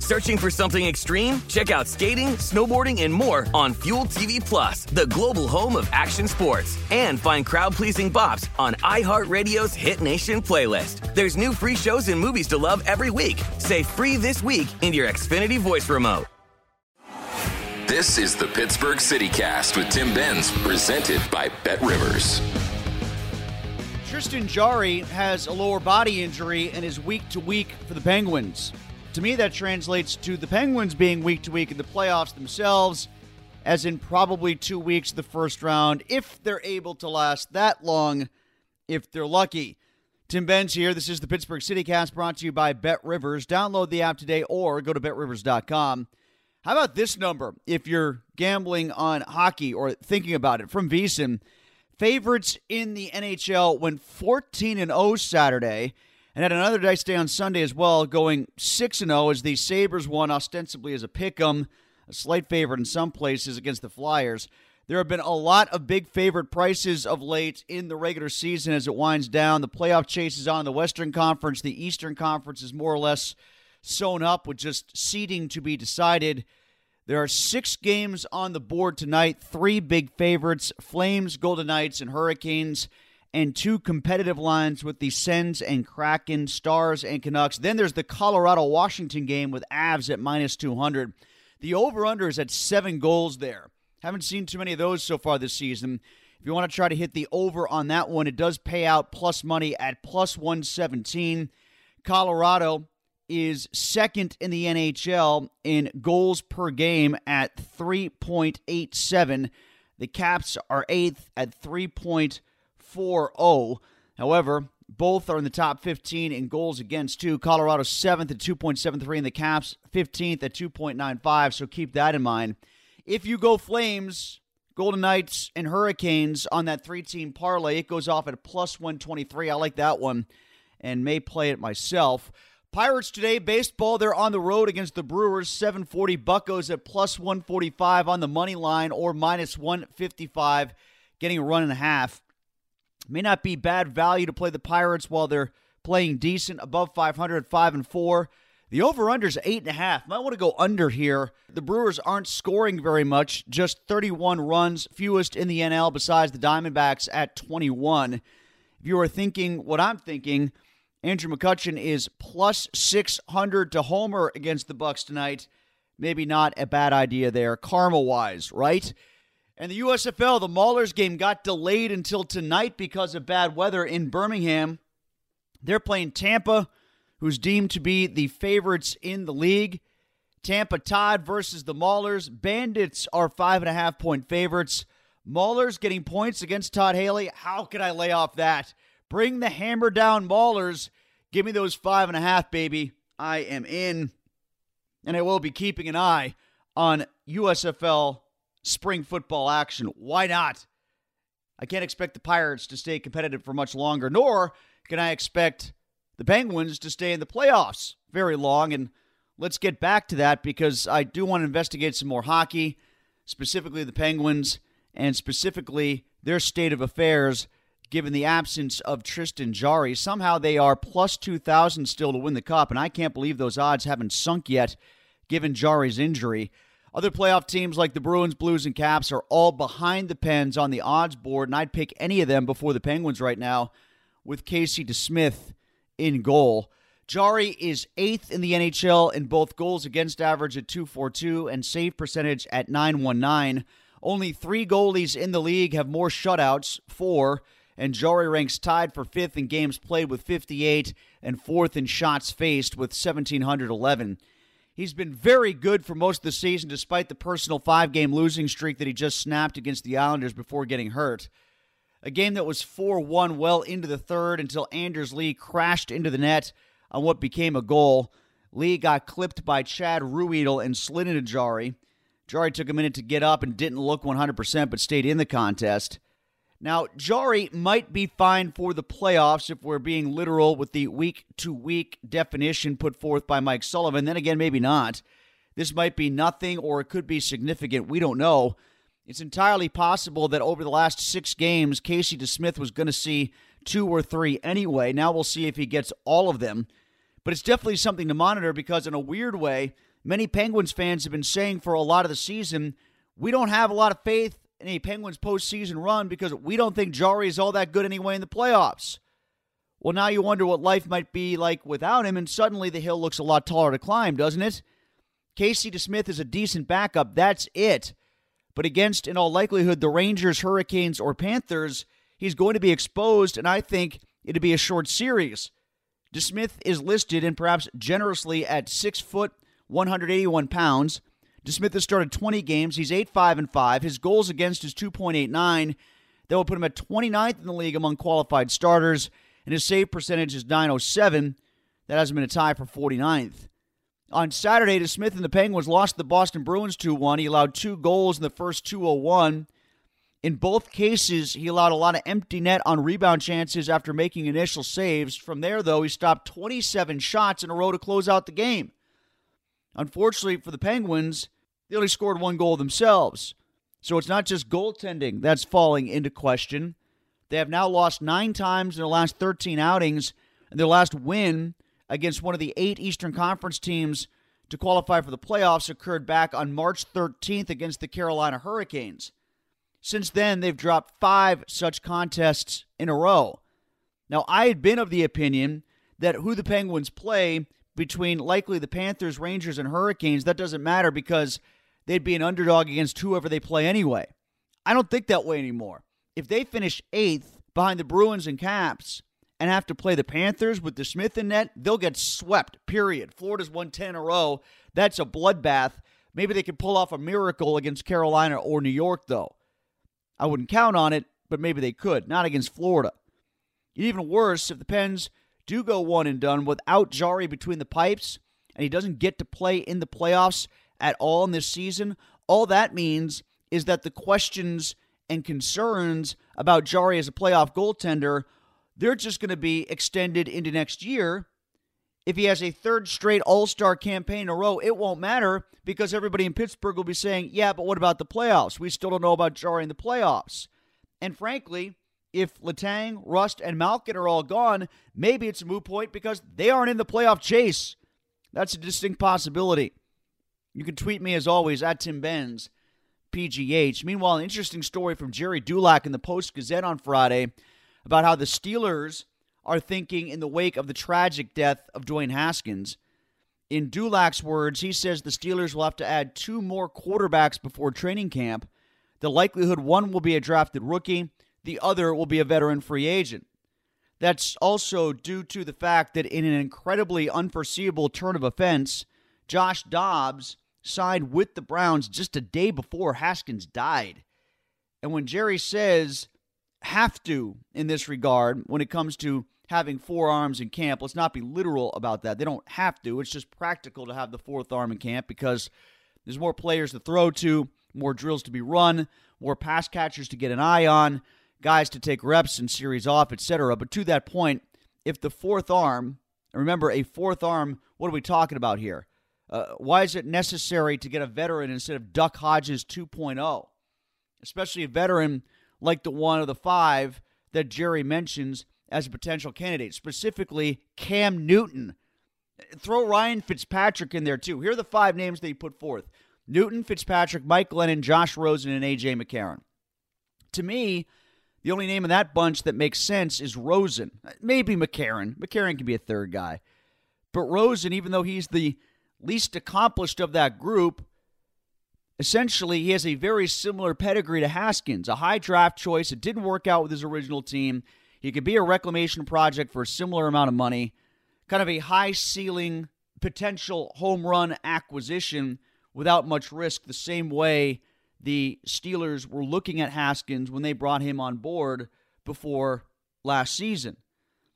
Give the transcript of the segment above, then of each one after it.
Searching for something extreme? Check out skating, snowboarding, and more on Fuel TV Plus, the global home of action sports. And find crowd-pleasing bops on iHeartRadio's Hit Nation playlist. There's new free shows and movies to love every week. Say free this week in your Xfinity voice remote. This is the Pittsburgh City Cast with Tim Benz, presented by Bet Rivers. Tristan Jarry has a lower body injury and is week to week for the Penguins. To me, that translates to the Penguins being week to week in the playoffs themselves, as in probably two weeks the first round, if they're able to last that long, if they're lucky. Tim Benz here. This is the Pittsburgh CityCast brought to you by Bet Rivers. Download the app today or go to betrivers.com. How about this number if you're gambling on hockey or thinking about it from VSiN? Favorites in the NHL went 14 and 0 Saturday and had another dice day on Sunday as well, going 6 and 0 as the Sabres won ostensibly as a pick 'em, a slight favorite in some places against the Flyers. There have been a lot of big favorite prices of late in the regular season as it winds down. The playoff chase is on the Western Conference. The Eastern Conference is more or less sewn up with just seeding to be decided. There are six games on the board tonight, three big favorites Flames, Golden Knights, and Hurricanes, and two competitive lines with the Sens and Kraken, Stars, and Canucks. Then there's the Colorado Washington game with Avs at minus 200. The over under is at seven goals there. Haven't seen too many of those so far this season. If you want to try to hit the over on that one, it does pay out plus money at plus 117. Colorado is second in the NHL in goals per game at 3.87. The Caps are eighth at 3.40. However, both are in the top 15 in goals against, too. Colorado seventh at 2.73, and the Caps 15th at 2.95, so keep that in mind. If you go Flames, Golden Knights, and Hurricanes on that three team parlay, it goes off at plus 123. I like that one and may play it myself. Pirates today, baseball, they're on the road against the Brewers. 740 Buccos at plus 145 on the money line or minus 155, getting a run and a half. May not be bad value to play the Pirates while they're playing decent, above 500, 5 and 4. The over under is 8.5. Might want to go under here. The Brewers aren't scoring very much, just 31 runs, fewest in the NL besides the Diamondbacks at 21. If you are thinking what I'm thinking, Andrew McCutchen is plus 600 to homer against the Bucs tonight. Maybe not a bad idea there, karma wise, right? And the USFL, the Maulers game got delayed until tonight because of bad weather in Birmingham. They're playing Tampa, who's deemed to be the favorites in the league. Tampa Todd versus the Maulers. Bandits are five and a half point favorites. Maulers getting points against Todd Haley. How could I lay off that? Bring the hammer down Maulers. Give me those five and a half, baby. I am in. And I will be keeping an eye on USFL spring football action. Why not? I can't expect the Pirates to stay competitive for much longer, nor can I expect the Penguins to stay in the playoffs very long. And let's get back to that because I do want to investigate some more hockey, specifically the Penguins, and specifically their state of affairs given the absence of Tristan Jarry. Somehow they are plus 2,000 still to win the Cup, and I can't believe those odds haven't sunk yet given Jarry's injury. Other playoff teams like the Bruins, Blues, and Caps are all behind the Pens on the odds board, and I'd pick any of them before the Penguins right now with Casey DeSmith in goal. Jarry is eighth in the NHL in both goals against average at 242 and save percentage at 919. Only three goalies in the league have more shutouts, four, and Jarry ranks tied for fifth in games played with 58 and fourth in shots faced with 1,711. He's been very good for most of the season, despite the personal five game losing streak that he just snapped against the Islanders before getting hurt. A game that was 4 1 well into the third until Anders Lee crashed into the net on what became a goal. Lee got clipped by Chad Ruhwedel and slid into Jarry. Jarry took a minute to get up and didn't look 100%, but stayed in the contest. Now, Jarry might be fine for the playoffs if we're being literal with the week to week definition put forth by Mike Sullivan. Then again, maybe not. This might be nothing or it could be significant. We don't know. It's entirely possible that over the last six games, Casey DeSmith was going to see two or three anyway. Now we'll see if he gets all of them. But it's definitely something to monitor because, in a weird way, many Penguins fans have been saying for a lot of the season, we don't have a lot of faith in a Penguins postseason run because we don't think Jarry is all that good anyway in the playoffs. Well, now you wonder what life might be like without him, and suddenly the hill looks a lot taller to climb, doesn't it? Casey DeSmith is a decent backup. That's it. But against, in all likelihood, the Rangers, Hurricanes, or Panthers, he's going to be exposed, and I think it'd be a short series. DeSmith is listed and perhaps generously at six foot, 181 pounds. DeSmith has started 20 games. He's 8 5 and 5. His goals against is 2.89. That will put him at 29th in the league among qualified starters, and his save percentage is 907. That hasn't been a tie for 49th. On Saturday, DeSmith and the Penguins lost the Boston Bruins 2 1. He allowed two goals in the first 201. In both cases, he allowed a lot of empty net on rebound chances after making initial saves. From there, though, he stopped 27 shots in a row to close out the game. Unfortunately for the Penguins, they only scored one goal themselves. So it's not just goaltending that's falling into question. They have now lost nine times in their last 13 outings, and their last win against one of the eight Eastern Conference teams to qualify for the playoffs occurred back on March 13th against the Carolina Hurricanes. Since then, they've dropped five such contests in a row. Now, I had been of the opinion that who the Penguins play between likely the Panthers, Rangers, and Hurricanes, that doesn't matter because they'd be an underdog against whoever they play anyway. I don't think that way anymore. If they finish eighth behind the Bruins and Caps and have to play the Panthers with DeSmith in net, they'll get swept, period. Florida's won 10 in a row. That's a bloodbath. Maybe they could pull off a miracle against Carolina or New York, though. I wouldn't count on it, but maybe they could. Not against Florida. Even worse, if the Pens do go one and done without Jarry between the pipes, and he doesn't get to play in the playoffs at all in this season, all that means is that the questions and concerns about Jarry as a playoff goaltender, they're just going to be extended into next year. If he has a third straight All Star campaign in a row, it won't matter because everybody in Pittsburgh will be saying, yeah, but what about the playoffs? We still don't know about Jarry in the playoffs. And frankly, if Letang, Rust, and Malkin are all gone, maybe it's a moot point because they aren't in the playoff chase. That's a distinct possibility. You can tweet me as always at Tim Benz, PGH. Meanwhile, an interesting story from Gerry Dulac in the Post Gazette on Friday about how the Steelers are thinking in the wake of the tragic death of Dwayne Haskins. In Dulac's words, he says the Steelers will have to add two more quarterbacks before training camp. The likelihood one will be a drafted rookie the other will be a veteran free agent. That's also due to the fact that in an incredibly unforeseeable turn of events, Josh Dobbs signed with the Browns just a day before Haskins died. And when Gerry says have to in this regard when it comes to having four arms in camp. Let's not be literal about that. They don't have to. It's just practical to have the fourth arm in camp because there's more players to throw to, more drills to be run, more pass catchers to get an eye on, guys to take reps and series off, etc. But to that point, if the fourth arm, remember a fourth arm, what are we talking about here? Uh, why is it necessary to get a veteran instead of Duck Hodges 2.0? Especially a veteran like the one of the five that Gerry mentions as a potential candidate, specifically Cam Newton. Throw Ryan Fitzpatrick in there too. Here are the five names he put forth Newton, Fitzpatrick, Mike Glennon, Josh Rosen, and A.J. McCarron. To me, the only name in that bunch that makes sense is Rosen. Uh, maybe McCarron. McCarron can be a third guy. But Rosen, even though he's the least accomplished of that group, essentially he has a very similar pedigree to Haskins, a high draft choice. It didn't work out with his original team. He could be a reclamation project for a similar amount of money, kind of a high ceiling potential home run acquisition without much risk, the same way the Steelers were looking at Haskins when they brought him on board before last season.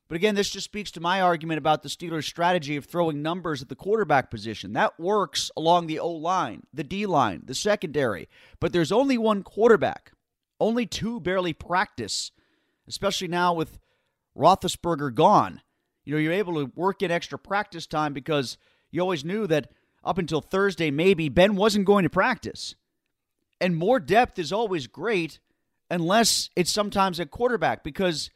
But again, this just speaks to my argument about the Steelers' strategy of throwing numbers at the quarterback position. That works along the O line, the D line, the secondary. But there's only one quarterback. Only two barely practice especially now with Roethlisberger gone. You know, you're able to work in extra practice time because you always knew that up until Thursday, maybe Ben wasn't going to practice. And more depth is always great unless it's sometimes at quarterback because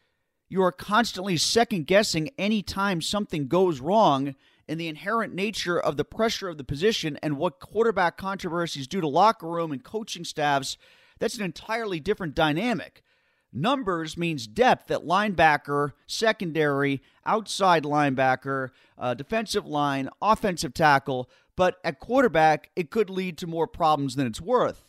you are constantly second guessing anytime something goes wrong in the inherent nature of the pressure of the position and what quarterback controversies do to locker room and coaching staffs. That's an entirely different dynamic. Numbers means depth at linebacker, secondary, outside linebacker, uh, defensive line, offensive tackle. But at quarterback, it could lead to more problems than it's worth.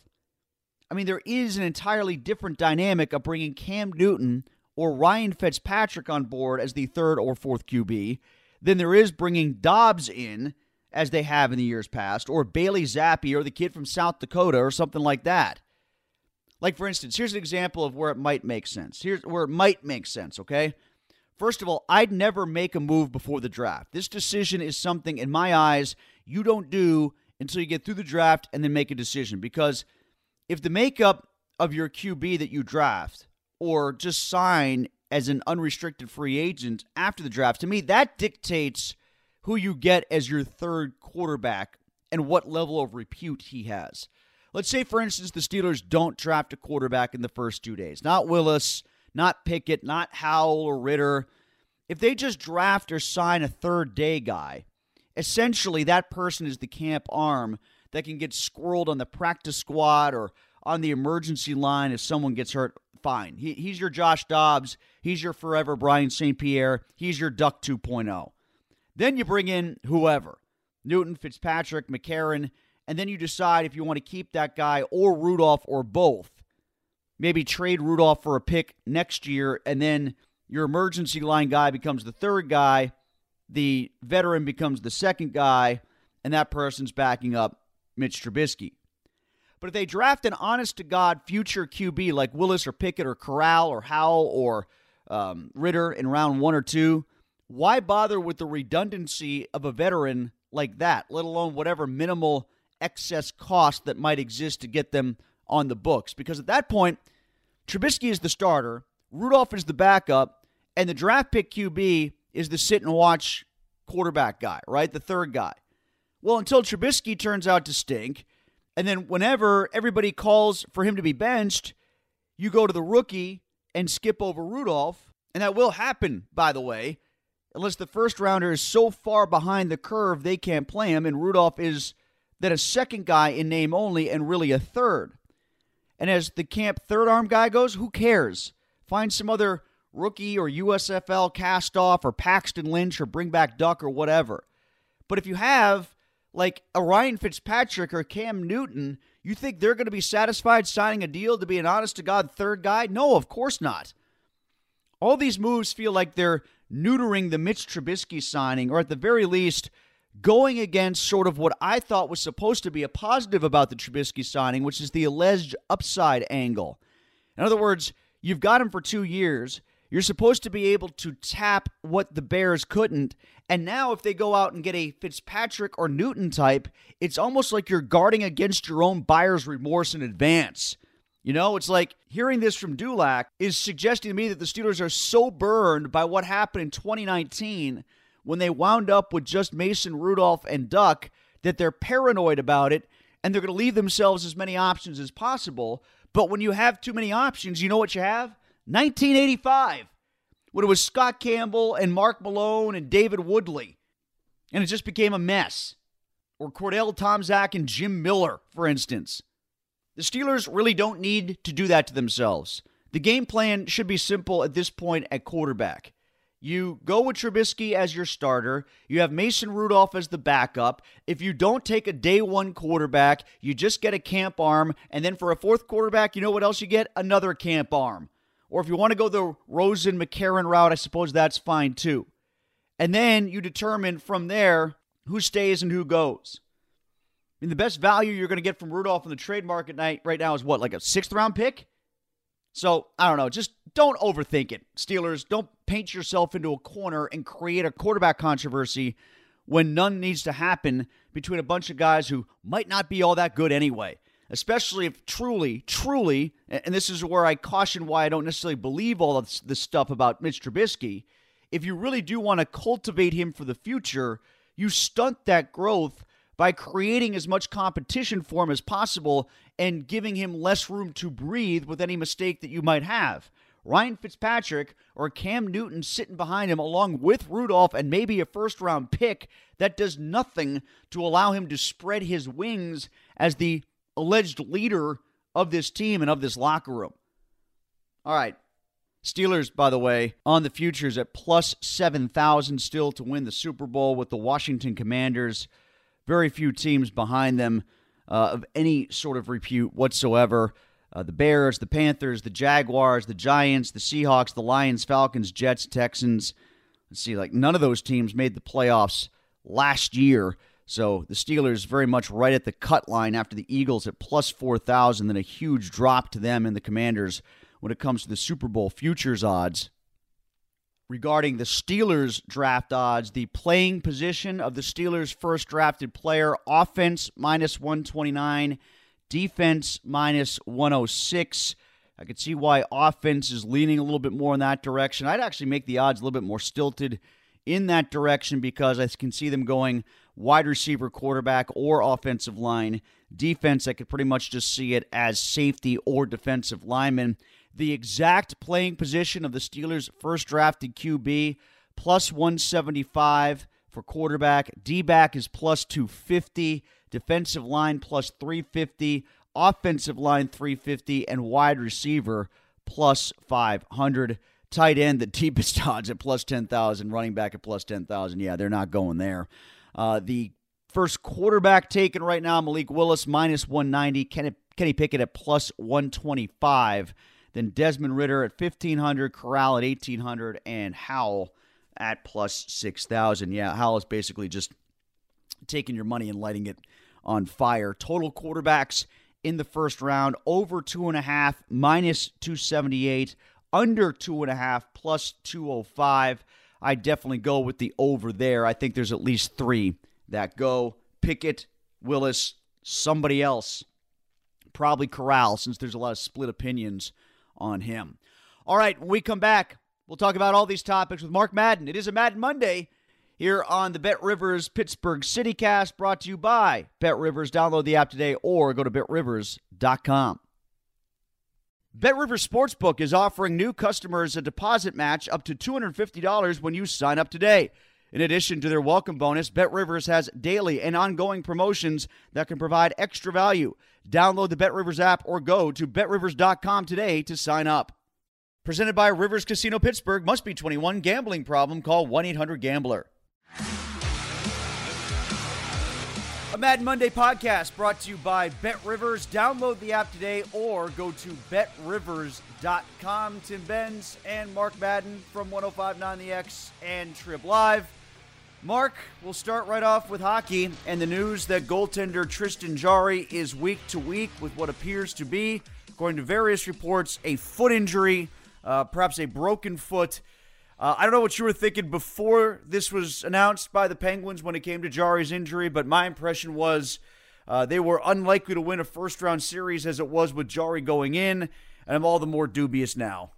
I mean, there is an entirely different dynamic of bringing Cam Newton or Ryan Fitzpatrick on board as the third or fourth QB than there is bringing Dobbs in, as they have in the years past, or Bailey Zappe or the kid from South Dakota or something like that. Like, for instance, here's an example of where it might make sense. Here's where it might make sense, okay? First of all, I'd never make a move before the draft. This decision is something, in my eyes, you don't do until you get through the draft and then make a decision. Because if the makeup of your QB that you draft or just sign as an unrestricted free agent after the draft, to me, that dictates who you get as your third quarterback and what level of repute he has. Let's say, for instance, the Steelers don't draft a quarterback in the first two days. Not Willis, not Pickett, not Howell or Ridder. If they just draft or sign a third day guy, essentially that person is the camp arm that can get squirreled on the practice squad or on the emergency line if someone gets hurt. Fine. He, he's your Josh Dobbs. He's your forever Brian St. Pierre. He's your Duck 2.0. Then you bring in whoever Newton, Fitzpatrick, McCarron and then you decide if you want to keep that guy or Rudolph or both. Maybe trade Rudolph for a pick next year, and then your emergency line guy becomes the third guy, the veteran becomes the second guy, and that person's backing up Mitch Trubisky. But if they draft an honest to God future QB like Willis or Pickett or Corral or Howell or um, Ridder in round one or two, why bother with the redundancy of a veteran like that, let alone whatever minimal excess cost that might exist to get them on the books. Because at that point, Trubisky is the starter, Rudolph is the backup, and the draft pick QB is the sit and watch quarterback guy, right? The third guy. Well, until Trubisky turns out to stink, and then whenever everybody calls for him to be benched, you go to the rookie and skip over Rudolph. And that will happen, by the way, unless the first rounder is so far behind the curve they can't play him, and Rudolph is then a second guy in name only, and really a third. And as the camp third arm guy goes, who cares? Find some other rookie or USFL cast off or Paxton Lynch or bring back Duck or whatever. But if you have like Ryan Fitzpatrick or Cam Newton, you think they're going to be satisfied signing a deal to be an honest to God third guy? No, of course not. All these moves feel like they're neutering the Mitch Trubisky signing, or at the very least, going against sort of what I thought was supposed to be a positive about the Trubisky signing, which is the alleged upside angle. In other words, You've got him for two years. You're supposed to be able to tap what the Bears couldn't. And now, if they go out and get a Fitzpatrick or Newton type, it's almost like you're guarding against your own buyer's remorse in advance. You know, it's like hearing this from Dulac is suggesting to me that the Steelers are so burned by what happened in 2019 when they wound up with just Mason Rudolph and Duck that they're paranoid about it and they're going to leave themselves as many options as possible. But when you have too many options, you know what you have? 1985, when it was Scott Campbell and Mark Malone and David Woodley, and it just became a mess. Or Kordell Tomczak and Jim Miller, for instance. The Steelers really don't need to do that to themselves. The game plan should be simple at this point at quarterback. You go with Trubisky as your starter. You have Mason Rudolph as the backup. If you don't take a day one quarterback, you just get a camp arm. And then for a fourth quarterback, you know what else you get? Another camp arm. Or if you want to go the Rosen McCarron route, I suppose that's fine too. And then you determine from there who stays and who goes. I mean, the best value you're going to get from Rudolph in the trade market night right now is what, like a sixth round pick? So I don't know. Just don't overthink it, Steelers. Don't paint yourself into a corner and create a quarterback controversy when none needs to happen between a bunch of guys who might not be all that good anyway. Especially if truly, truly, and this is where I caution why I don't necessarily believe all of this stuff about Mitch Trubisky. If you really do want to cultivate him for the future, you stunt that growth by creating as much competition for him as possible and giving him less room to breathe with any mistake that you might have. Ryan Fitzpatrick or Cam Newton sitting behind him along with Rudolph and maybe a first round pick that does nothing to allow him to spread his wings as the alleged leader of this team and of this locker room. All right. Steelers, by the way, on the futures at plus 7,000 still to win the Super Bowl with the Washington Commanders very few teams behind them uh, of any sort of repute whatsoever. Uh, the Bears, the Panthers, the Jaguars, the Giants, the Seahawks, the Lions, Falcons, Jets, Texans. Let's see, like none of those teams made the playoffs last year. So the Steelers very much right at the cut line after the Eagles at plus 4,000, then a huge drop to them and the Commanders when it comes to the Super Bowl futures odds regarding the Steelers draft odds. The playing position of the Steelers' first drafted player offense minus 129, defense minus 106. I could see why offense is leaning a little bit more in that direction. I'd actually make the odds a little bit more stilted in that direction because I can see them going wide receiver, quarterback, or offensive line. Defense, I could pretty much just see it as safety or defensive lineman the exact playing position of the Steelers' first drafted QB, plus 175 for quarterback. D back is plus 250. Defensive line plus 350. Offensive line 350. And wide receiver plus 500. Tight end, the deepest odds at plus 10,000. Running back at plus 10,000. Yeah, they're not going there. Uh, the first quarterback taken right now, Malik Willis minus 190. Kenny, Kenny Pickett at plus 125. Then Desmond Ridder at 1500, Corral at 1800, and Howell at plus 6000. Yeah, Howell is basically just taking your money and lighting it on fire. Total quarterbacks in the first round over two and a half, minus 278, under two and a half, plus 205. I definitely go with the over there. I think there's at least three that go. Pickett, Willis, somebody else, probably Corral, since there's a lot of split opinions on him. All right, when we come back, we'll talk about all these topics with Mark Madden. It is a Madden Monday here on the Bet Rivers Pittsburgh CityCast, brought to you by Bet Rivers. Download the app today or go to betrivers.com. Bet Rivers Sportsbook is offering new customers a deposit match up to $250 when you sign up today. In addition to their welcome bonus, Bet Rivers has daily and ongoing promotions that can provide extra value. Download the Bet Rivers app or go to betrivers.com today to sign up. Presented by Rivers Casino Pittsburgh, must be 21. Gambling problem? Call 1 800 Gambler. Mad Monday podcast brought to you by Bet Rivers. Download the app today or go to betrivers.com. Tim Benz and Mark Madden from 1059 The X and Trib Live. Mark, we'll start right off with hockey and the news that goaltender Tristan Jarry is week to week with what appears to be According to various reports, a foot injury, uh, perhaps a broken foot. Uh, I don't know what you were thinking before this was announced by the Penguins when it came to Jarry's injury, but my impression was uh, they were unlikely to win a first round series as it was with Jarry going in, and I'm all the more dubious now.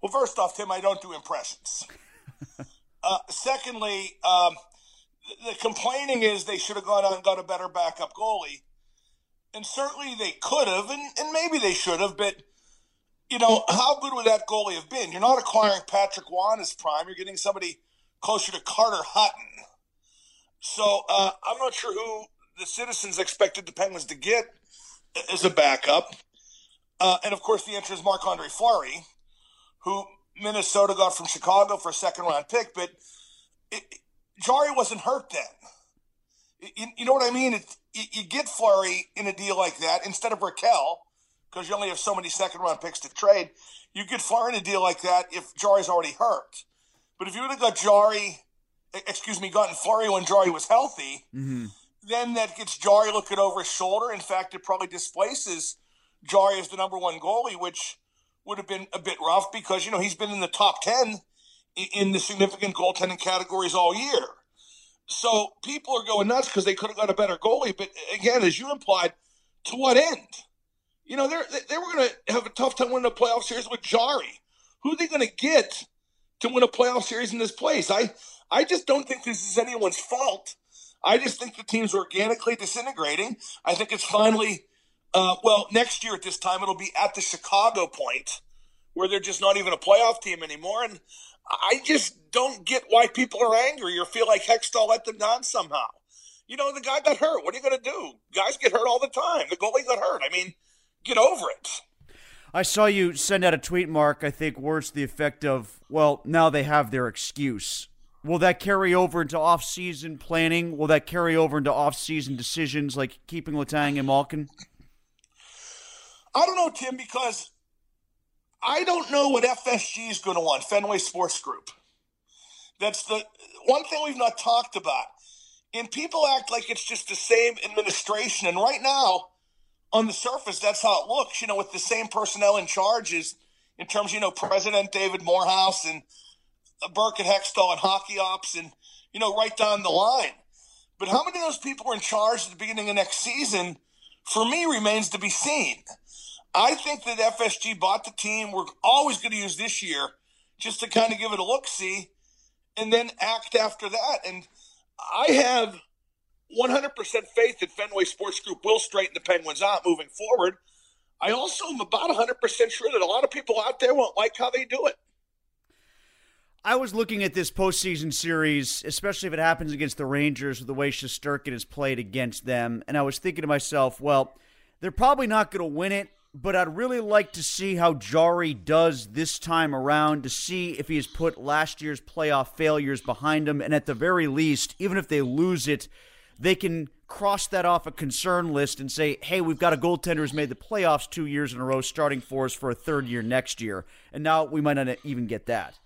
Well, first off, Tim, I don't do impressions. uh, secondly, um, the, complaining is they should have gone out and got a better backup goalie. And certainly they could have, and, and maybe they should have, but you know, how good would that goalie have been? You're not acquiring Patrick Roy as prime. You're getting somebody closer to Carter Hutton. So uh, I'm not sure who the citizens expected the Penguins to get as a backup. Uh, and of course, the answer is Marc Andre Fleury, who Minnesota got from Chicago for a second round pick. But it, Jarry wasn't hurt then. You, you know what I mean? It, you get Fleury in a deal like that instead of Rakell because you only have so many second round picks to trade. You get Fleury in a deal like that if Jarry's already hurt. But if you would have got Jarry, excuse me, gotten Fleury when Jarry was healthy, mm-hmm. then that gets Jarry looking over his shoulder. In fact, it probably displaces Jarry as the number one goalie, which would have been a bit rough because, you know, he's been in the top 10 in the significant goaltending categories all year. So people are going nuts because they could have got a better goalie. But again, as you implied, to what end? You know, they're, they were going to have a tough time winning a playoff series with Jarry. Who are they going to get to win a playoff series in this place? I, I just don't think this is anyone's fault. I just think the team's organically disintegrating. I think it's finally, uh, well, next year at this time, it'll be at the Chicago point where they're just not even a playoff team anymore. And I just don't get why people are angry or feel like Hextall let them down somehow. You know, the guy got hurt. What are you going to do? Guys get hurt all the time. The goalie got hurt. I mean, get over it. I saw you send out a tweet, Mark. I think words to the effect of, well, now they have their excuse. Will that carry over into off-season planning? Will that carry over into off-season decisions like keeping Letang and Malkin? I don't know, Tim, because I don't know what FSG is going to want, Fenway Sports Group. That's the one thing we've not talked about. And people act like it's just the same administration. And right now, on the surface, that's how it looks, you know, with the same personnel in charge as in terms, you know, President David Morehouse and Burke and Hextall and hockey ops and, you know, right down the line. But how many of those people are in charge at the beginning of next season, for me, remains to be seen. I think that FSG bought the team. We're always going to use this year just to kind of give it a look see and then act after that. And I have 100% faith that Fenway Sports Group will straighten the Penguins out moving forward. I also am about 100% sure that a lot of people out there won't like how they do it. I was looking at this postseason series, especially if it happens against the Rangers, the way Shesterkin has played against them, and I was thinking to myself, well, they're probably not going to win it, but I'd really like to see how Jarry does this time around to see if he has put last year's playoff failures behind him, and at the very least, even if they lose it, they can cross that off a concern list and say, hey, we've got a goaltender who's made the playoffs two years in a row, starting for us for a third year next year. And now we might not even get that.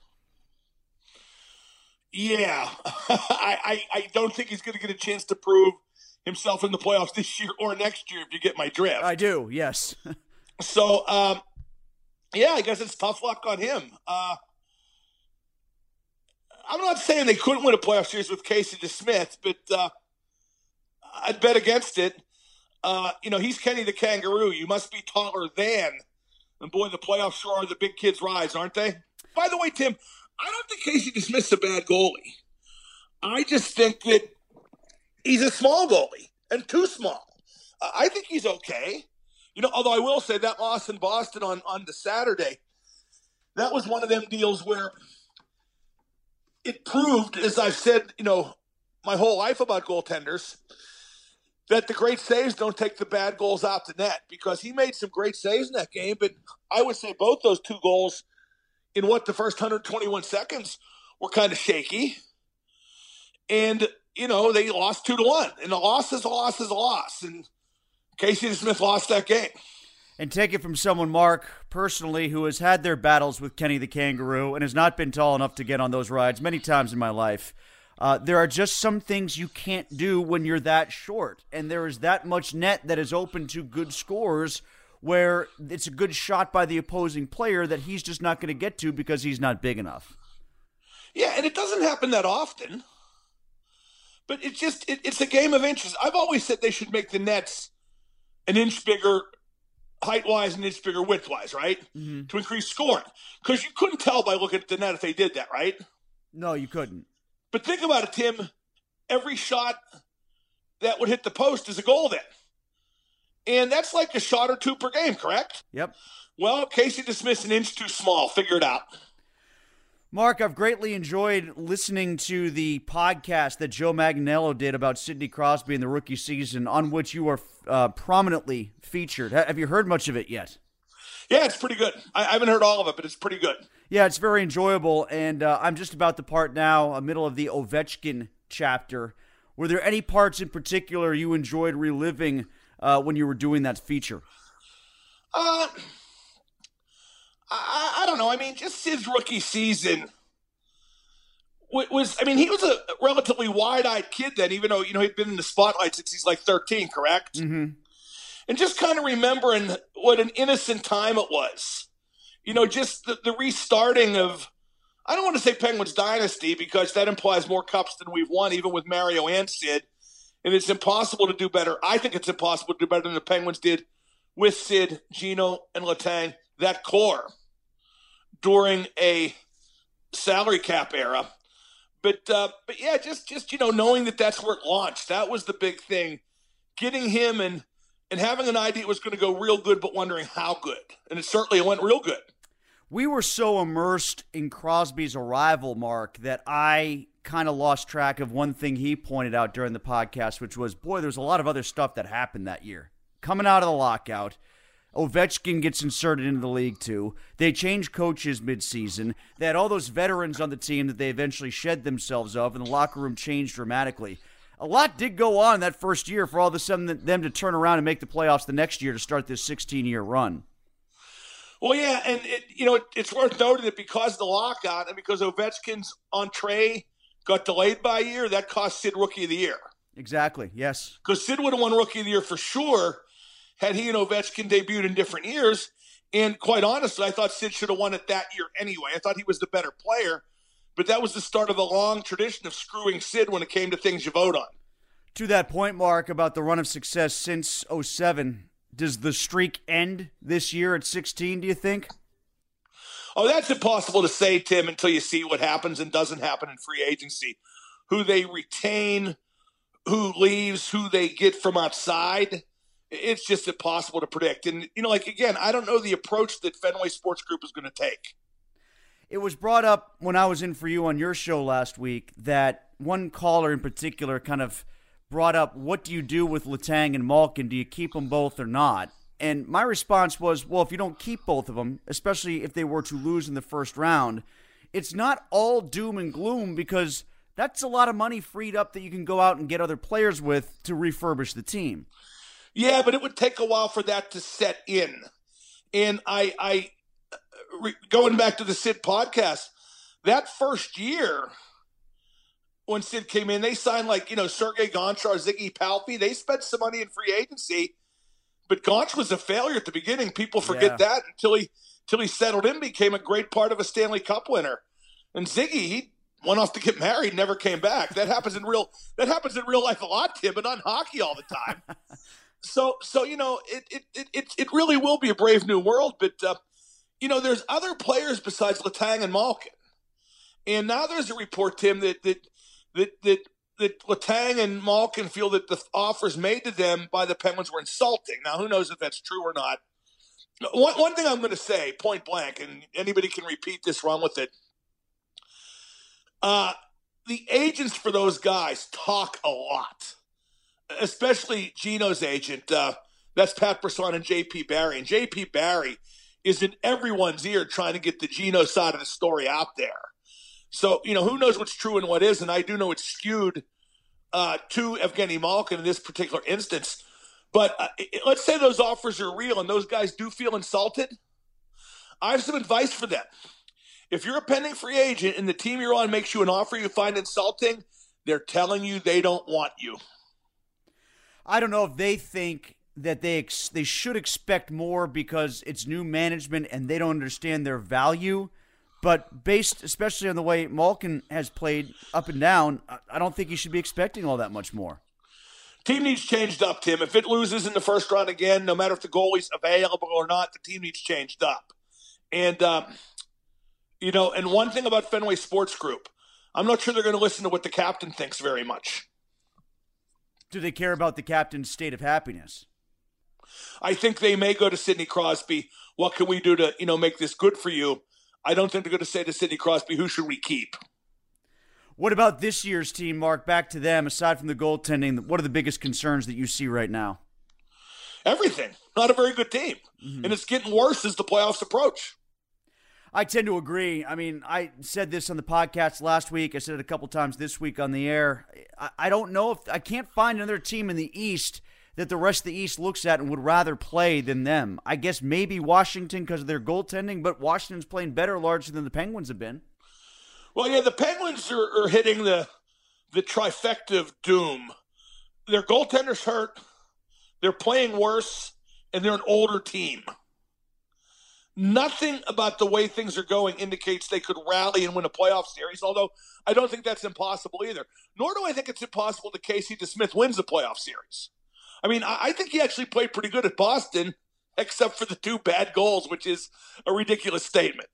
Yeah, I, I, I don't think he's going to get a chance to prove himself in the playoffs this year or next year. If you get my drift, I do. Yes. so, um, yeah, I guess it's tough luck on him. Uh, I'm not saying they couldn't win a playoff series with Casey DeSmith, but uh, I'd bet against it. Uh, you know, he's Kenny the Kangaroo. You must be taller than. And boy, the playoffs sure are the big kids' rise, aren't they? By the way, Tim, I don't think Casey DeSmith's a bad goalie. I just think that he's a small goalie and too small. Uh, I think he's okay. You know, although I will say that loss in Boston on, on the Saturday, that was one of them deals where it proved, as I've said, you know, my whole life about goaltenders, that the great saves don't take the bad goals out the net because he made some great saves in that game. But I would say both those two goals in what the first 121 seconds were kind of shaky. And, you know, they lost two to one. And a loss is a loss is a loss. And Casey Smith lost that game. And take it from someone, Mark, personally, who has had their battles with Kenny the Kangaroo and has not been tall enough to get on those rides many times in my life. Uh, there are just some things you can't do when you're that short, and there is that much net that is open to good scores where it's a good shot by the opposing player that he's just not going to get to because he's not big enough. Yeah, and it doesn't happen that often. But it's just it, it's a game of inches. I've always said they should make the nets an inch bigger height wise and inch bigger width wise, right? Mm-hmm. To increase scoring. Because you couldn't tell by looking at the net if they did that, right? No, you couldn't. But think about it, Tim. Every shot that would hit the post is a goal then. And that's like a shot or two per game, correct? Yep. Well, Casey DeSmith's an inch too small. Figure it out. Mark, I've greatly enjoyed listening to the podcast that Joe Magnello did about Sidney Crosby in the rookie season, on which you are uh, prominently featured. Have you heard much of it yet? Yeah, it's pretty good. I, haven't heard all of it, but it's pretty good. Yeah, it's very enjoyable, and uh, I'm just about the part now, uh, middle of the Ovechkin chapter. Were there any parts in particular you enjoyed reliving uh, when you were doing that feature? Uh, I, I don't know. I mean, just his rookie season was I mean, he was a relatively wide-eyed kid then, even though you know he'd been in the spotlight since he's like 13, correct? Mm-hmm. And just kind of remembering what an innocent time it was. You know, just the, the restarting of I don't want to say Penguins dynasty because that implies more cups than we've won, even with Mario and Sid. And it's impossible to do better. I think it's impossible to do better than the Penguins did with Sid, Gino, and Letang, that core during a salary cap era. But uh, but yeah, just just you know knowing that that's where it launched. That was the big thing. Getting him and and having an idea it was going to go real good, but wondering how good. And it certainly went real good. We were so immersed in Crosby's arrival, Mark, that I kind of lost track of one thing he pointed out during the podcast, which was, boy, there's a lot of other stuff that happened that year. Coming out of the lockout, Ovechkin gets inserted into the league too. They change coaches midseason. They had all those veterans on the team that they eventually shed themselves of, and the locker room changed dramatically. A lot did go on that first year for all of a sudden them to turn around and make the playoffs the next year to start this 16 year run. Well, yeah, and it, you know it, it's worth noting that because of the lockout and because Ovechkin's entree got delayed by a year, that cost Sid Rookie of the Year. Exactly. Yes. Because Sid would have won Rookie of the Year for sure had he and Ovechkin debuted in different years. And quite honestly, I thought Sid should have won it that year anyway. I thought he was the better player, but that was the start of a long tradition of screwing Sid when it came to things you vote on. To that point, Mark, about the run of success since 07, does the streak end this year at 16, do you think? Oh, that's impossible to say, Tim, until you see what happens and doesn't happen in free agency. Who they retain, who leaves, who they get from outside it's just impossible to predict. And, you know, like, again, I don't know the approach that Fenway Sports Group is going to take. It was brought up when I was in for you on your show last week that one caller in particular kind of brought up, what do you do with Letang and Malkin? Do you keep them both or not? And my response was, well, if you don't keep both of them, especially if they were to lose in the first round, it's not all doom and gloom because that's a lot of money freed up that you can go out and get other players with to refurbish the team. Yeah, but it would take a while for that to set in. And I, I, uh, re, going back to the Sid podcast, that first year when Sid came in, they signed like you know Sergei Gonchar, Ziggy Palffy. They spent some money in free agency, but Gonch was a failure at the beginning. People forget yeah. that until he until he settled in, became a great part of a Stanley Cup winner. And Ziggy, he went off to get married, never came back. That happens in real that happens in real life a lot, Tim, but not hockey all the time. so so you know it it it it really will be a brave new world. But uh, you know, there's other players besides Letang and Malkin, and now there's a report, Tim, that that that that that Letang and Malkin feel that the offers made to them by the Penguins were insulting. Now, who knows if that's true or not? One, one thing I'm going to say, point blank, and anybody can repeat this, run with it. Uh, the agents for those guys talk a lot especially Gino's agent. Uh, that's Pat Brisson and J.P. Barry. And J.P. Barry is in everyone's ear trying to get the Gino side of the story out there. So, you know, who knows what's true and what isn't. I do know it's skewed uh, to Evgeny Malkin in this particular instance. But uh, let's say those offers are real and those guys do feel insulted. I have some advice for them. If you're a pending free agent and the team you're on makes you an offer you find insulting, they're telling you they don't want you. I don't know if they think that they ex- they should expect more because it's new management and they don't understand their value. But based especially on the way Malkin has played up and down, I don't think you should be expecting all that much more. Team needs changed up, Tim. If it loses in the first round again, no matter if the goalie's available or not, the team needs changed up. And um, you know, and one thing about Fenway Sports Group, I'm not sure they're going to listen to what the captain thinks very much. Do they care about the captain's state of happiness? I think they may go to Sidney Crosby. What can we do to, you know, make this good for you? I don't think they're going to say to Sidney Crosby, who should we keep? What about this year's team, Mark? Back to them. Aside from the goaltending, what are the biggest concerns that you see right now? Everything. Not a very good team. Mm-hmm. And it's getting worse as the playoffs approach. I tend to agree. I mean, I said this on the podcast last week. I said it a couple times this week on the air. I, I don't know if I can't find another team in the East that the rest of the East looks at and would rather play than them. I guess maybe Washington because of their goaltending, but Washington's playing better largely than the Penguins have been. Well, yeah, the Penguins are, are hitting the the trifecta of doom. Their goaltender's hurt, they're playing worse, and they're an older team. Nothing about the way things are going indicates they could rally and win a playoff series, although I don't think that's impossible either. Nor do I think it's impossible that Casey DeSmith wins the playoff series. I mean, I think he actually played pretty good at Boston, except for the two bad goals, which is a ridiculous statement.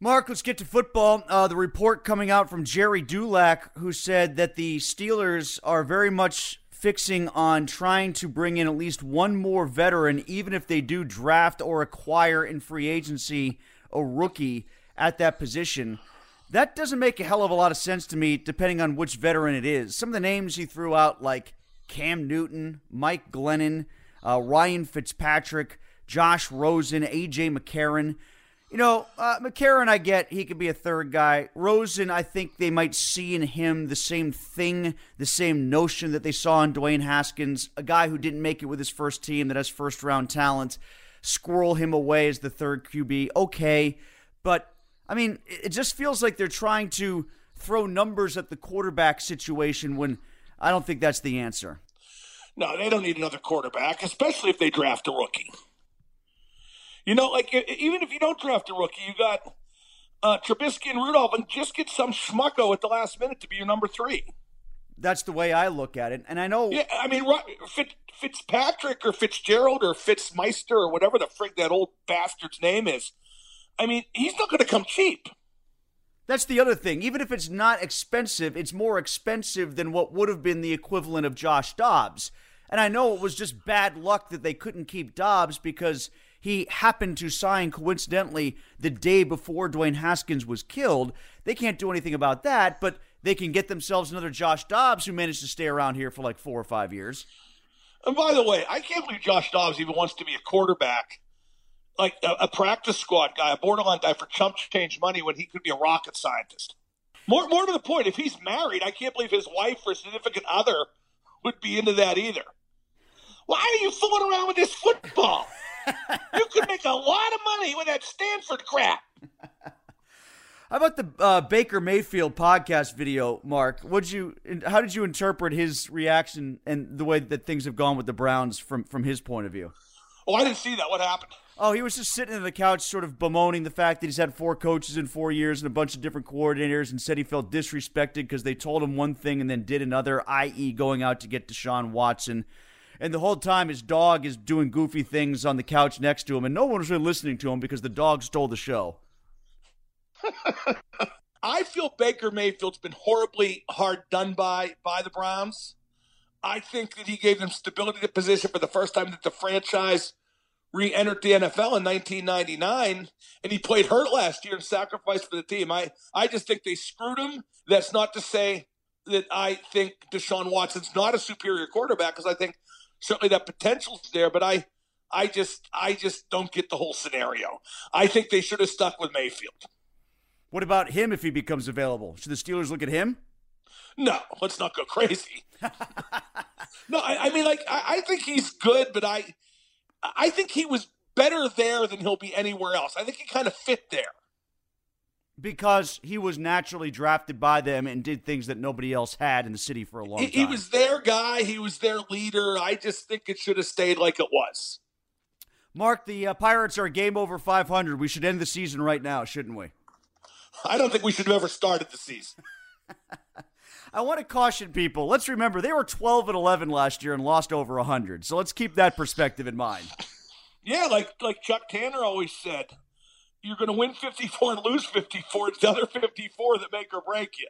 Mark, let's get to football. Uh, the report coming out from Gerry Dulac, who said that the Steelers are very much fixing on trying to bring in at least one more veteran, even if they do draft or acquire in free agency a rookie at that position. That doesn't make a hell of a lot of sense to me, depending on which veteran it is. Some of the names he threw out, like Cam Newton, Mike Glennon, uh, Ryan Fitzpatrick, Josh Rosen, AJ McCarron. You know, uh, McCarron, I get he could be a third guy. Rosen, I think they might see in him the same thing, the same notion that they saw in Dwayne Haskins, a guy who didn't make it with his first team that has first round talent. Squirrel him away as the third QB. Okay. But, I mean, it just feels like they're trying to throw numbers at the quarterback situation when I don't think that's the answer. No, they don't need another quarterback, especially if they draft a rookie. You know, like even if you don't draft a rookie, you got uh, Trubisky and Rudolph, and just get some schmucko at the last minute to be your number three. That's the way I look at it, and I know. Yeah, I mean, Fitz, Fitzpatrick or Fitzgerald or Fitzmeister or whatever the frig that old bastard's name is. I mean, he's not going to come cheap. That's the other thing. Even if it's not expensive, it's more expensive than what would have been the equivalent of Josh Dobbs. And I know it was just bad luck that they couldn't keep Dobbs because he happened to sign coincidentally the day before Dwayne Haskins was killed. They can't do anything about that, but they can get themselves another Josh Dobbs who managed to stay around here for like four or five years. And by the way, I can't believe Josh Dobbs even wants to be a quarterback like a, a, practice squad guy, a borderline guy for chump change money when he could be a rocket scientist. More, more to the point, if he's married, I can't believe his wife or significant other would be into that either. Why are you fooling around with this football? you could make a lot of money with that Stanford crap. How about the uh, Baker Mayfield podcast video, Mark? Would you? How did you interpret his reaction and the way that things have gone with the Browns from from his point of view? Oh, I didn't see that. What happened? Oh, he was just sitting on the couch, sort of bemoaning the fact that he's had four coaches in four years and a bunch of different coordinators, and said he felt disrespected because they told him one thing and then did another, i.e., going out to get Deshaun Watson. And the whole time, his dog is doing goofy things on the couch next to him, and no one was really listening to him because the dog stole the show. I feel Baker Mayfield's been horribly hard done by by the Browns. I think that he gave them stability to position for the first time that the franchise re-entered the NFL in 1999, and he played hurt last year and sacrificed for the team. I, I just think they screwed him. That's not to say that I think Deshaun Watson's not a superior quarterback, because I think certainly that potential's there. But I, I just, I just don't get the whole scenario. I think they should have stuck with Mayfield. What about him if he becomes available? Should the Steelers look at him? No, let's not go crazy. no, I, I mean, like, I, I think he's good, but I I think he was better there than he'll be anywhere else. I think he kind of fit there. Because he was naturally drafted by them and did things that nobody else had in the city for a long He, time. he was their guy. He was their leader. I just think it should have stayed like it was. Mark, the uh, Pirates are a game over 500. We should end the season right now, shouldn't we? I don't think we should have ever started the season. I want to caution people. Let's remember they were 12 and 11 last year and lost over 100. So let's keep that perspective in mind. Yeah, like like Chuck Tanner always said, you're going to win 54 and lose 54. It's the other 54 that make or break you.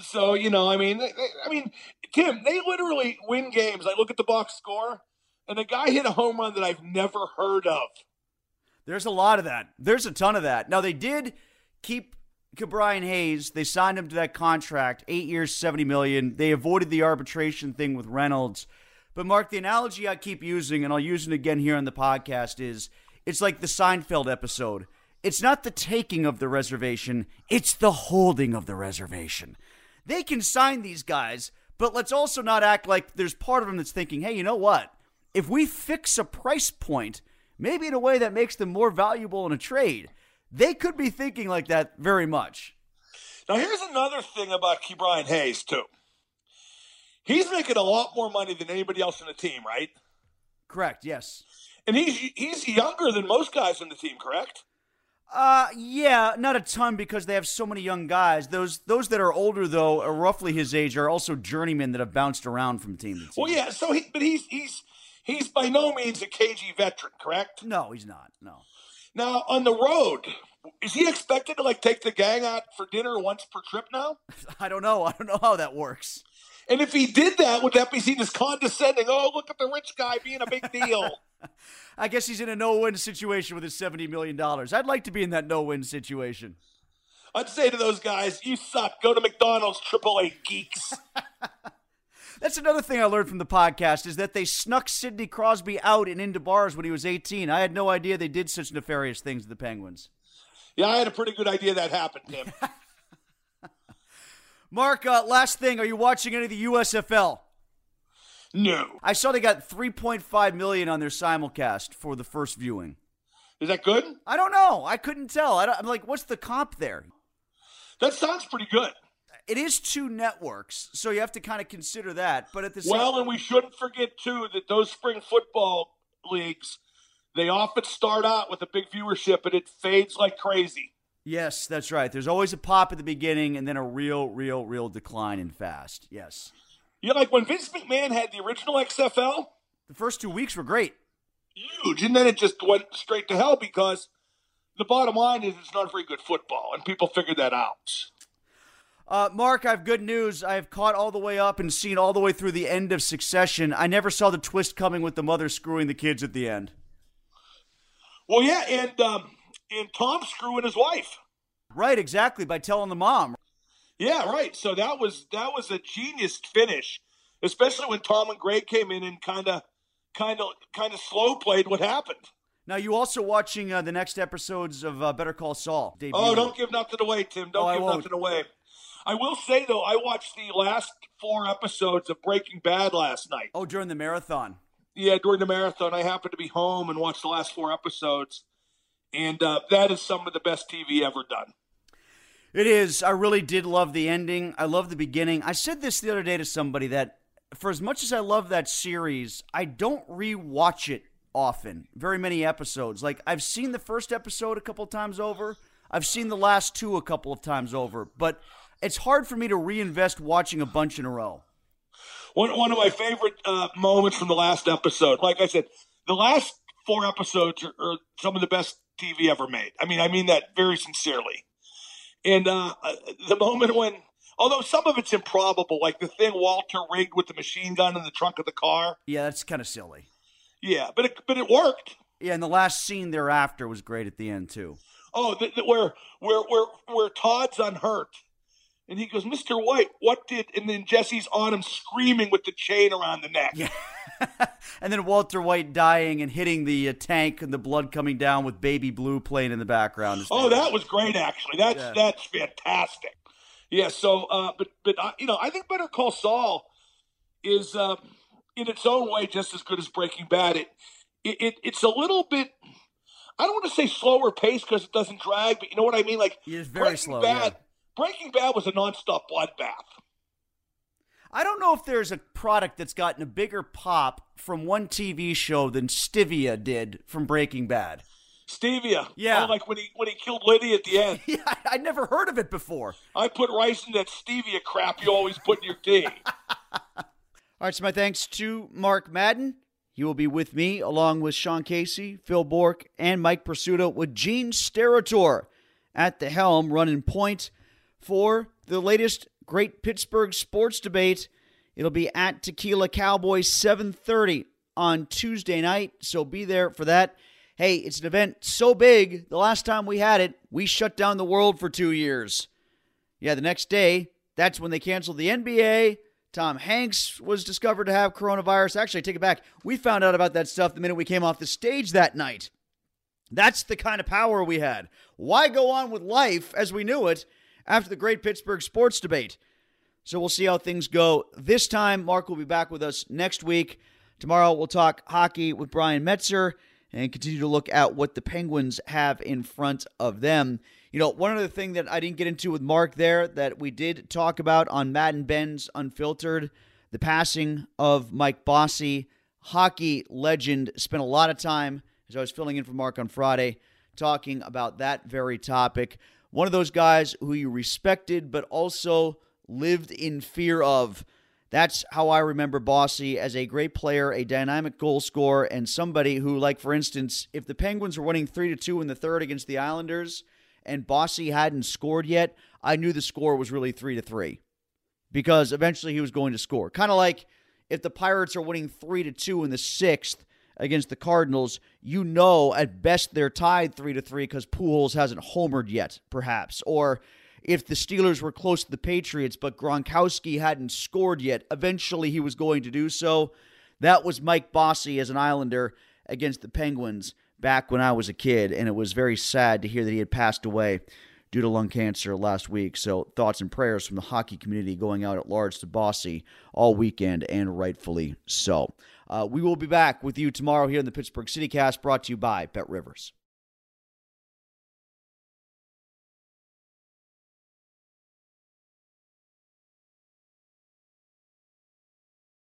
So you know, I mean, I mean, Tim, they literally win games. I look at the box score, and a guy hit a home run that I've never heard of. There's a lot of that. There's a ton of that. Now they did keep Brian Hayes. They signed him to that contract, eight years, seventy million. They avoided the arbitration thing with Reynolds. But Mark, the analogy I keep using, and I'll use it again here on the podcast, is it's like the Seinfeld episode. It's not the taking of the reservation, it's the holding of the reservation. They can sign these guys, but let's also not act like there's part of them that's thinking, hey, you know what? If we fix a price point, maybe in a way that makes them more valuable in a trade, they could be thinking like that very much. Now, here's another thing about Ke'Bryan Hayes, too. He's making a lot more money than anybody else in the team, right? Correct, yes. And he's he's younger than most guys in the team, correct? Uh, yeah, not a ton because they have so many young guys. Those those that are older though, are roughly his age, are also journeymen that have bounced around from team to team. Well, yeah. So he, but he's he's he's by no means a cagey veteran, correct? No, he's not. No. Now on the road, is he expected to like take the gang out for dinner once per trip now? I don't know. I don't know how that works. And if he did that, would that be seen as condescending? Oh, look at the rich guy being a big deal. I guess he's in a no-win situation with his seventy million dollars. I'd like to be in that no-win situation. I'd say to those guys, "You suck. Go to McDonald's, Triple A geeks." That's another thing I learned from the podcast is that they snuck Sidney Crosby out and into bars when he was 18. I had no idea they did such nefarious things to the Penguins. Yeah, I had a pretty good idea that happened, Tim. Mark, uh, last thing, are you watching any of the USFL? No. I saw they got 3.5 million on their simulcast for the first viewing. Is that good? I don't know. I couldn't tell. I am like, what's the comp there? That sounds pretty good. It is two networks, so you have to kind of consider that. But at the same well, and we shouldn't forget too that those spring football leagues, they often start out with a big viewership, and it fades like crazy. Yes, that's right. There's always a pop at the beginning, and then a real, real, real decline in fast. Yes. Yeah, like when Vince McMahon had the original XFL, the first two weeks were great, huge, and then it just went straight to hell because the bottom line is it's not very good football, and people figured that out. Uh, Mark, I have good news. I have caught all the way up and seen all the way through the end of Succession. I never saw the twist coming with the mother screwing the kids at the end. Well, yeah, and um, and Tom screwing his wife. Right, exactly, by telling the mom. Yeah, right. So that was that was a genius finish, especially when Tom and Greg came in and kind of, kind of, kind of slow played what happened. Now you also watching uh, the next episodes of uh, Better Call Saul. Debut. Oh, don't give nothing away, Tim. Don't Oh, give nothing away. I will say though, I watched the last four episodes of Breaking Bad last night. Oh, during the marathon. Yeah, during the marathon, I happened to be home and watched the last four episodes, and uh, that is some of the best TV ever done. It is. I really did love the ending. I love the beginning. I said this the other day to somebody that for as much as I love that series, I don't rewatch it often. Very many episodes. Like I've seen the first episode a couple times over. I've seen the last two a couple of times over, but it's hard for me to reinvest watching a bunch in a row. One one of my favorite uh, moments from the last episode. Like I said, the last four episodes are, are some of the best TV ever made. I mean, I mean that very sincerely. And uh, uh, the moment when, although some of it's improbable, like the thing Walter rigged with the machine gun in the trunk of the car. Yeah, that's kind of silly. Yeah, but it, but it worked. Yeah, and the last scene thereafter was great at the end too. Oh, the, the, where where where where Todd's unhurt, and he goes, "Mr. White, what did?" And then Jesse's on him screaming with the chain around the neck. Yeah. and then Walter White dying and hitting the uh, tank and the blood coming down with Baby Blue playing in the background. Oh, that was great. Actually, that's Yeah. that's fantastic. Yeah. So, uh, but but uh, you know, I think Better Call Saul is uh, in its own way just as good as Breaking Bad. It, it, it it's a little bit. I don't want to say slower pace because it doesn't drag, but you know what I mean. Like it's very Breaking slow. Bad, yeah. Breaking Bad was a nonstop bloodbath. I don't know if there's a product that's gotten a bigger pop from one TV show than Stevia did from Breaking Bad. Stevia. Yeah. Oh, like when he when he killed Liddy at the end. yeah, I'd never heard of it before. I put ricin that stevia crap you always put in your tea. All right, so my thanks to Mark Madden. He will be with me along with Sean Casey, Phil Bourque, and Mike Prisuta with Gene Steratore at the helm, running point for the latest great Pittsburgh sports debate. It'll be at Tequila Cowboys 7:30 on Tuesday night, so be there for that. Hey, it's an event so big. The last time we had it, we shut down the world for 2 years. Yeah, the next day, that's when they canceled the NBA. Tom Hanks was discovered to have coronavirus. Actually, take it back. We found out about that stuff the minute we came off the stage that night. That's the kind of power we had. Why go on with life as we knew it after the great Pittsburgh sports debate? So we'll see how things go this time. Mark will be back with us next week. Tomorrow we'll talk hockey with Brian Metzer and continue to look at what the Penguins have in front of them. You know, one other thing that I didn't get into with Mark there that we did talk about on Madden Ben's Unfiltered, the passing of Mike Bossy, hockey legend, spent a lot of time as I was filling in for Mark on Friday talking about that very topic. One of those guys who you respected but also lived in fear of. That's how I remember Bossy as a great player, a dynamic goal scorer, and somebody who, like for instance, if the Penguins were winning three to two in the third against the Islanders, and Bossy hadn't scored yet, I knew the score was really three to three, because eventually he was going to score. Kind of like if the Pirates are winning three to two in the sixth against the Cardinals, you know at best they're tied three to three because Pujols hasn't homered yet, perhaps, or if the Steelers were close to the Patriots, but Gronkowski hadn't scored yet, eventually he was going to do so. That was Mike Bossy as an Islander against the Penguins back when I was a kid, and it was very sad to hear that he had passed away due to lung cancer last week. So, thoughts and prayers from the hockey community going out at large to Bossy all weekend, and rightfully so. Uh, we will be back with you tomorrow here in the Pittsburgh CityCast, brought to you by BetRivers.